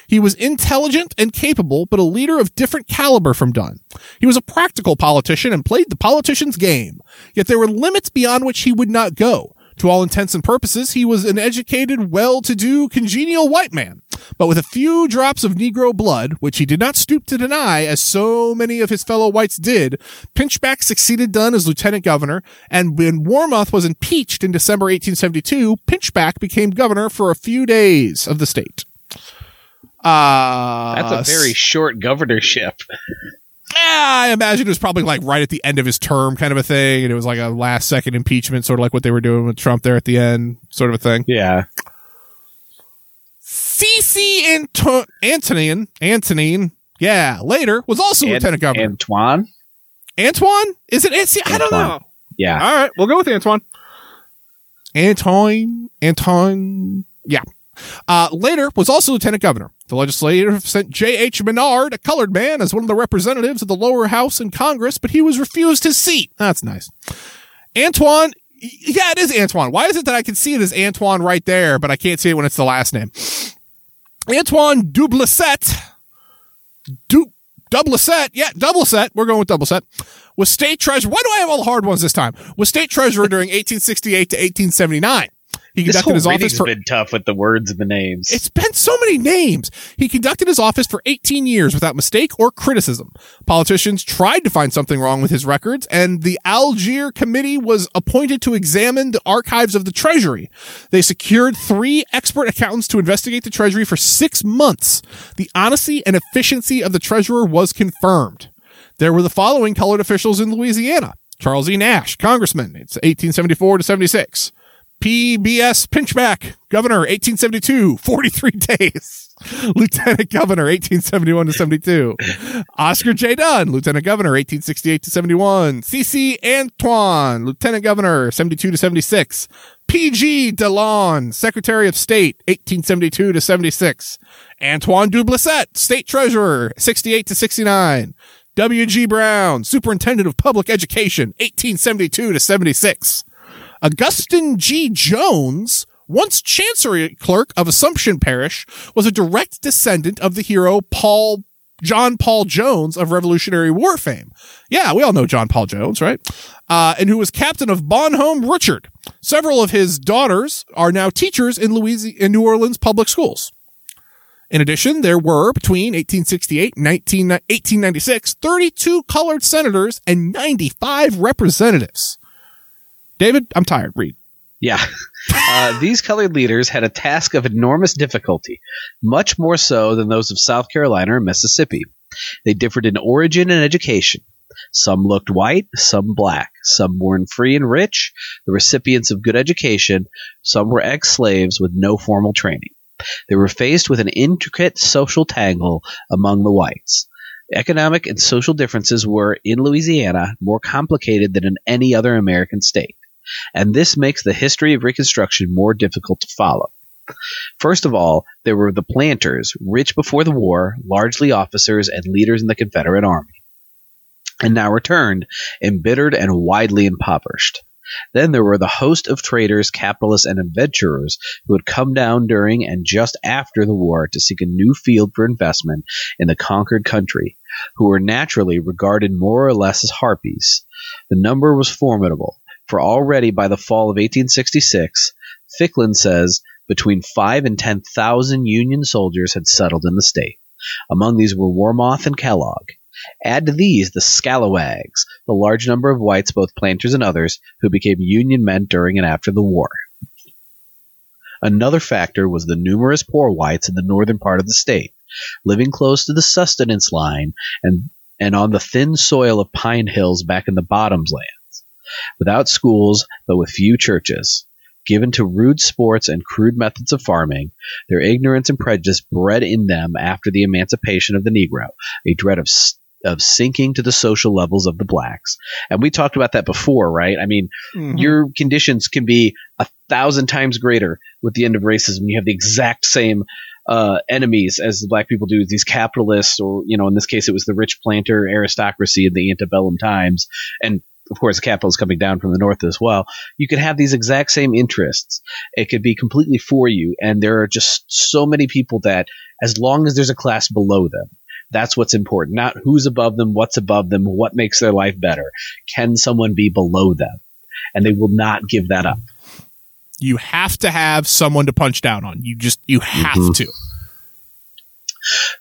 He was intelligent and capable, but a leader of different caliber from Dunn. He was a practical politician and played the politician's game. Yet there were limits beyond which he would not go. To all intents and purposes, he was an educated, well-to-do, congenial white man, but with a few drops of Negro blood, which he did not stoop to deny, as so many of his fellow whites did. Pinchback succeeded Dunn as lieutenant governor, and when Warmoth was impeached in December 1872, Pinchback became governor for a few days of the state. Uh, That's a very short governorship. I imagine it was probably like right at the end of his term kind of a thing. And it was like a last second impeachment, sort of like what they were doing with Trump there at the end, sort of a thing. Yeah. C.C. Anto- Antonin, Antonin, yeah, later was also An- lieutenant governor. Antoine? Antoine? Is it? See, I don't know. Yeah. All right, we'll go with Antoine. Antoine, Antoine, yeah. Uh, later was also lieutenant governor. The legislature sent J.H. Menard, a colored man, as one of the representatives of the lower house in Congress, but he was refused his seat. That's nice. Antoine, yeah, it is Antoine. Why is it that I can see it as Antoine right there, but I can't see it when it's the last name? Antoine Dublecet. Du- Doublecet. Yeah, Doublecet. We're going with Doublecet. Was state treasurer. Why do I have all the hard ones this time? Was state treasurer during 1868 to 1879. He This conducted whole his office for been tough with the words and the names. it's been so many names. He conducted his office for 18 years without mistake or criticism. Politicians tried to find something wrong with his records, and the Algier Committee was appointed to examine the archives of the Treasury. They secured three expert accountants to investigate the Treasury for six months. The honesty and efficiency of the Treasurer was confirmed. There were the following colored officials in Louisiana. Charles E. Nash, Congressman, it's 1874 to 76. PBS Pinchback, Governor, 1872, 43 days. Lieutenant Governor, 1871 to 72. Oscar J. Dunn, Lieutenant Governor, 1868 to 71. C.C. Antoine, Lieutenant Governor, 72 to 76. P.G. DeLon, Secretary of State, 1872 to 76. Antoine Dublecet, State Treasurer, 68 to 69. W.G. Brown, Superintendent of Public Education, 1872 to 76. Augustine G. Jones, once Chancery Clerk of Assumption Parish, was a direct descendant of the hero Paul John Paul Jones of Revolutionary War fame. Yeah, we all know John Paul Jones, right? Uh, and who was captain of Bonhomme Richard. Several of his daughters are now teachers in Louisiana, in New Orleans public schools. In addition, there were between 1868 and 19, 1896 32 colored senators and 95 representatives. David, I'm tired. Read. Yeah. Uh, these colored leaders had a task of enormous difficulty, much more so than those of South Carolina or Mississippi. They differed in origin and education. Some looked white, some black, some born free and rich, the recipients of good education, some were ex slaves with no formal training. They were faced with an intricate social tangle among the whites. Economic and social differences were, in Louisiana, more complicated than in any other American state and this makes the history of Reconstruction more difficult to follow. First of all, there were the planters, rich before the war, largely officers and leaders in the Confederate Army, and now returned, embittered and widely impoverished. Then there were the host of traders, capitalists, and adventurers who had come down during and just after the war to seek a new field for investment in the conquered country, who were naturally regarded more or less as harpies. The number was formidable, for already by the fall of 1866, Ficklen says between five and ten thousand Union soldiers had settled in the state. Among these were Warmoth and Kellogg. Add to these the scalawags, the large number of whites, both planters and others, who became Union men during and after the war. Another factor was the numerous poor whites in the northern part of the state, living close to the sustenance line and, and on the thin soil of pine hills back in the bottoms land without schools, but with few churches. Given to rude sports and crude methods of farming, their ignorance and prejudice bred in them after the emancipation of the Negro a dread of of sinking to the social levels of the blacks. And we talked about that before, right? I mean, mm-hmm. your conditions can be a thousand times greater with the end of racism. You have the exact same uh, enemies as the black people do, these capitalists, or, you know, in this case, it was the rich planter aristocracy in the antebellum times. And of course, the capital is coming down from the north as well. You could have these exact same interests. It could be completely for you. And there are just so many people that, as long as there's a class below them, that's what's important. Not who's above them, what's above them, what makes their life better. Can someone be below them? And they will not give that up. You have to have someone to punch down on. You just, you have mm-hmm. to.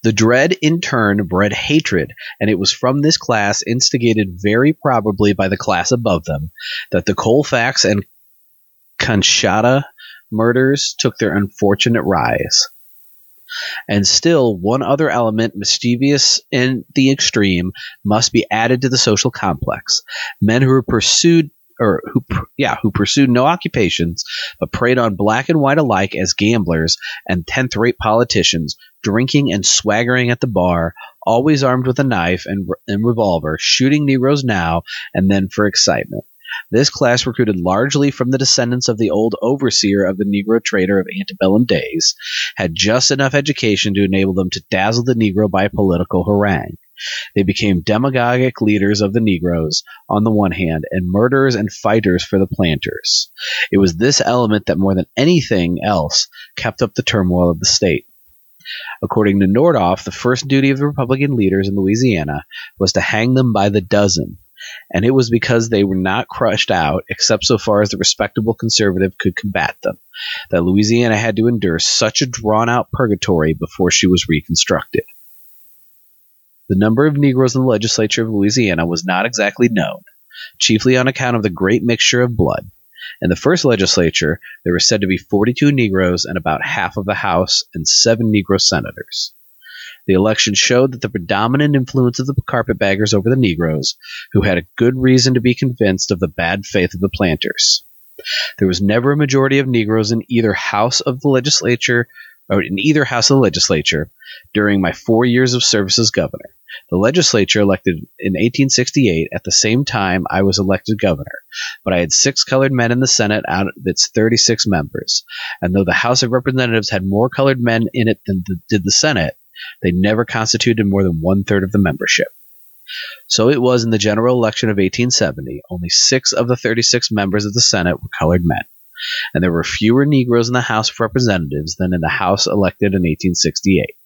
The dread, in turn, bred hatred, and it was from this class, instigated very probably by the class above them, that the Colfax and Coushatta murders took their unfortunate rise. And still, one other element, mischievous in the extreme, must be added to the social complex. Men who pursued or who yeah who pursued no occupations but preyed on black and white alike as gamblers and tenth rate politicians drinking and swaggering at the bar always armed with a knife and, and revolver shooting negroes now and then for excitement this class recruited largely from the descendants of the old overseer of the Negro trader of antebellum days, had just enough education to enable them to dazzle the Negro by a political harangue. They became demagogic leaders of the Negroes on the one hand, and murderers and fighters for the planters. It was this element that more than anything else kept up the turmoil of the state. According to Nordhoff, the first duty of the Republican leaders in Louisiana was to hang them by the dozen, and it was because they were not crushed out, except so far as the respectable conservative could combat them, that Louisiana had to endure such a drawn out purgatory before she was reconstructed. The number of Negroes in the legislature of Louisiana was not exactly known, chiefly on account of the great mixture of blood. In the first legislature, there were said to be 42 Negroes and about half of the House and seven Negro senators. The election showed that the predominant influence of the carpetbaggers over the Negroes, who had a good reason to be convinced of the bad faith of the planters. There was never a majority of Negroes in either house of the legislature or in either house of the legislature during my four years of service as governor. The legislature elected in 1868 at the same time I was elected governor, but I had six colored men in the Senate out of its 36 members. And though the House of Representatives had more colored men in it than the, did the Senate, they never constituted more than one third of the membership. So it was in the general election of 1870, only six of the 36 members of the Senate were colored men, and there were fewer Negroes in the House of Representatives than in the House elected in 1868.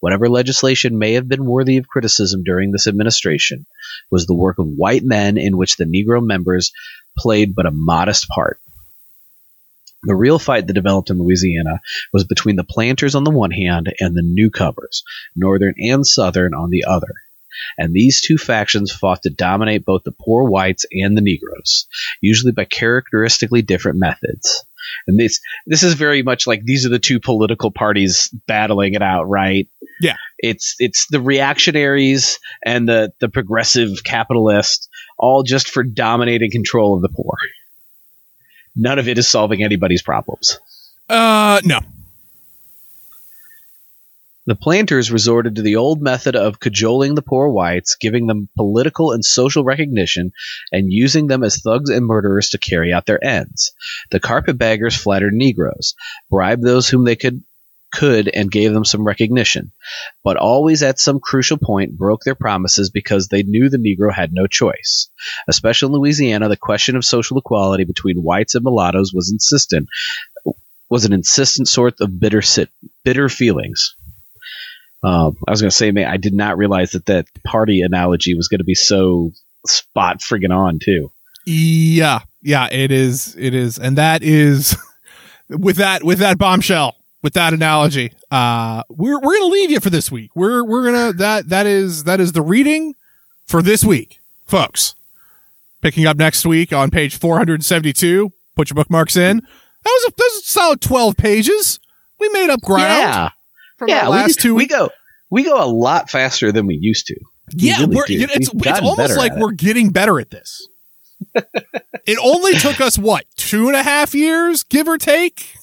Whatever legislation may have been worthy of criticism during this administration was the work of white men in which the Negro members played but a modest part. The real fight that developed in Louisiana was between the planters on the one hand and the newcomers, Northern and Southern, on the other. And these two factions fought to dominate both the poor whites and the Negroes, usually by characteristically different methods. And this this is very much like these are the two political parties battling it out, right? Yeah. It's it's the reactionaries and the the progressive capitalists all just for dominating control of the poor none of it is solving anybody's problems. Uh, no. The planters resorted to the old method of cajoling the poor whites, giving them political and social recognition, and using them as thugs and murderers to carry out their ends. The carpetbaggers flattered Negroes, bribed those whom they could could and gave them some recognition, but always at some crucial point broke their promises because they knew the Negro had no choice. Especially in Louisiana, the question of social equality between whites and mulattoes was insistent was an insistent sort of bitter sit, bitter feelings. Um, I was going to say, man, I did not realize that that party analogy was going to be so spot friggin' on too. Yeah, yeah, it is. It is, and that is with that with that bombshell with that analogy, uh, we're we're gonna leave you for this week. We're we're gonna that that is that is the reading for this week, folks. Picking up next week on page 472. Put your bookmarks in. That was a, that was a solid 12 pages. We made up ground. Yeah, yeah. last we, two. We go we go a lot faster than we used to. We yeah, really we're, it's, it's almost like we're getting better at this. it only took us what two and a half years, give or take,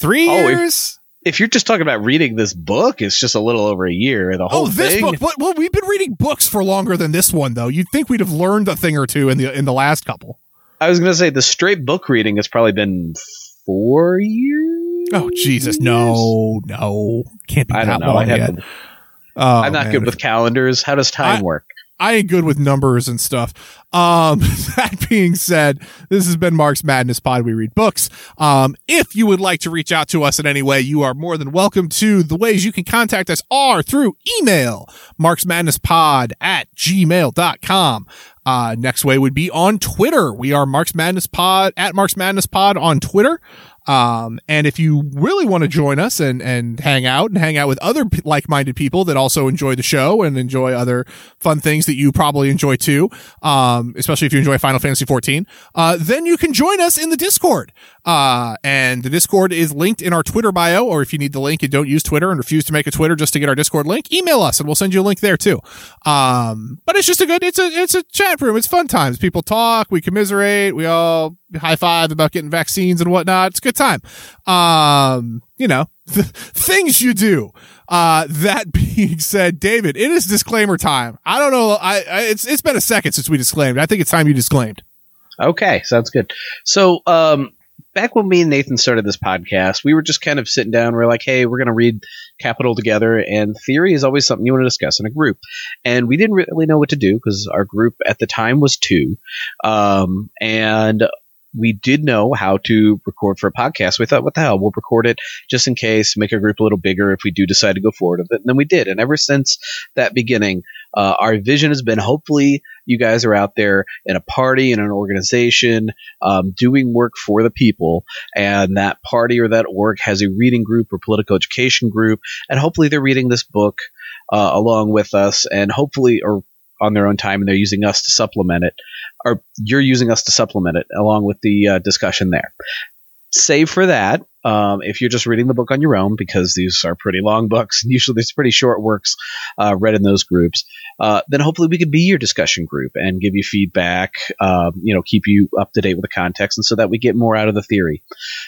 three Oh, if- years. If you're just talking about reading this book, it's just a little over a year. The whole oh, this thing. book. Well, well, we've been reading books for longer than this one, though. You'd think we'd have learned a thing or two in the in the last couple. I was going to say the straight book reading has probably been four years. Oh Jesus, no, no, can't be I that don't know. long yet. Oh, I'm not man. good with calendars. How does time I- work? I ain't good with numbers and stuff. Um, that being said, this has been Marx Madness Pod. We read books. Um, if you would like to reach out to us in any way, you are more than welcome to. The ways you can contact us are through email, marxmadnesspod at gmail.com. Uh, next way would be on Twitter. We are Marx Madness Pod at Marx Madness Pod on Twitter. Um, and if you really want to join us and, and hang out and hang out with other p- like-minded people that also enjoy the show and enjoy other fun things that you probably enjoy too, um, especially if you enjoy Final Fantasy 14, uh, then you can join us in the Discord. Uh, and the Discord is linked in our Twitter bio, or if you need the link and don't use Twitter and refuse to make a Twitter just to get our Discord link, email us and we'll send you a link there too. Um, but it's just a good, it's a, it's a chat room. It's fun times. People talk, we commiserate, we all high five about getting vaccines and whatnot. It's a good time. Um, you know, things you do. Uh, that being said, David, it is disclaimer time. I don't know. I, I it's, it's been a second since we disclaimed. I think it's time you disclaimed. Okay, sounds good. So, um, back when me and Nathan started this podcast, we were just kind of sitting down. We are like, hey, we're going to read Capital together, and theory is always something you want to discuss in a group. And we didn't really know what to do because our group at the time was two, um, and we did know how to record for a podcast. We thought, what the hell, we'll record it just in case, make our group a little bigger if we do decide to go forward with it. And then we did. And ever since that beginning, uh, our vision has been hopefully you guys are out there in a party, in an organization, um, doing work for the people, and that party or that org has a reading group or political education group, and hopefully they're reading this book uh, along with us, and hopefully, or on their own time, and they're using us to supplement it, or you're using us to supplement it along with the uh, discussion there. Save for that, um, if you're just reading the book on your own, because these are pretty long books, and usually there's pretty short works uh, read in those groups, uh, then hopefully we could be your discussion group and give you feedback, um, you know, keep you up to date with the context, and so that we get more out of the theory.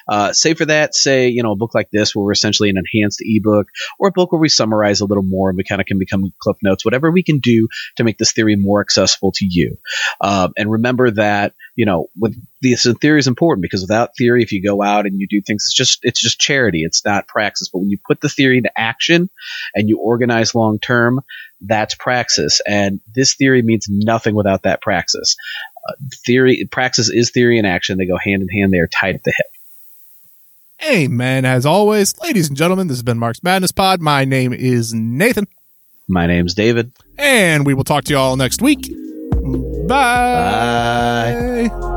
Uh, say for that, say, you know, a book like this where we're essentially an enhanced ebook, or a book where we summarize a little more and we kind of can become clip notes, whatever we can do to make this theory more accessible to you. Um, and remember that, you know, with this theory is important because without theory, if you go out and you do things, it's just it's just charity. It's not praxis. But when you put the theory into action and you organize long term, that's praxis. And this theory means nothing without that praxis. Uh, theory, praxis is theory and action. They go hand in hand. They are tied at the hip. Amen. As always, ladies and gentlemen, this has been Marx Madness Pod. My name is Nathan, My name's David. and we will talk to you all next week. Bye. Bye.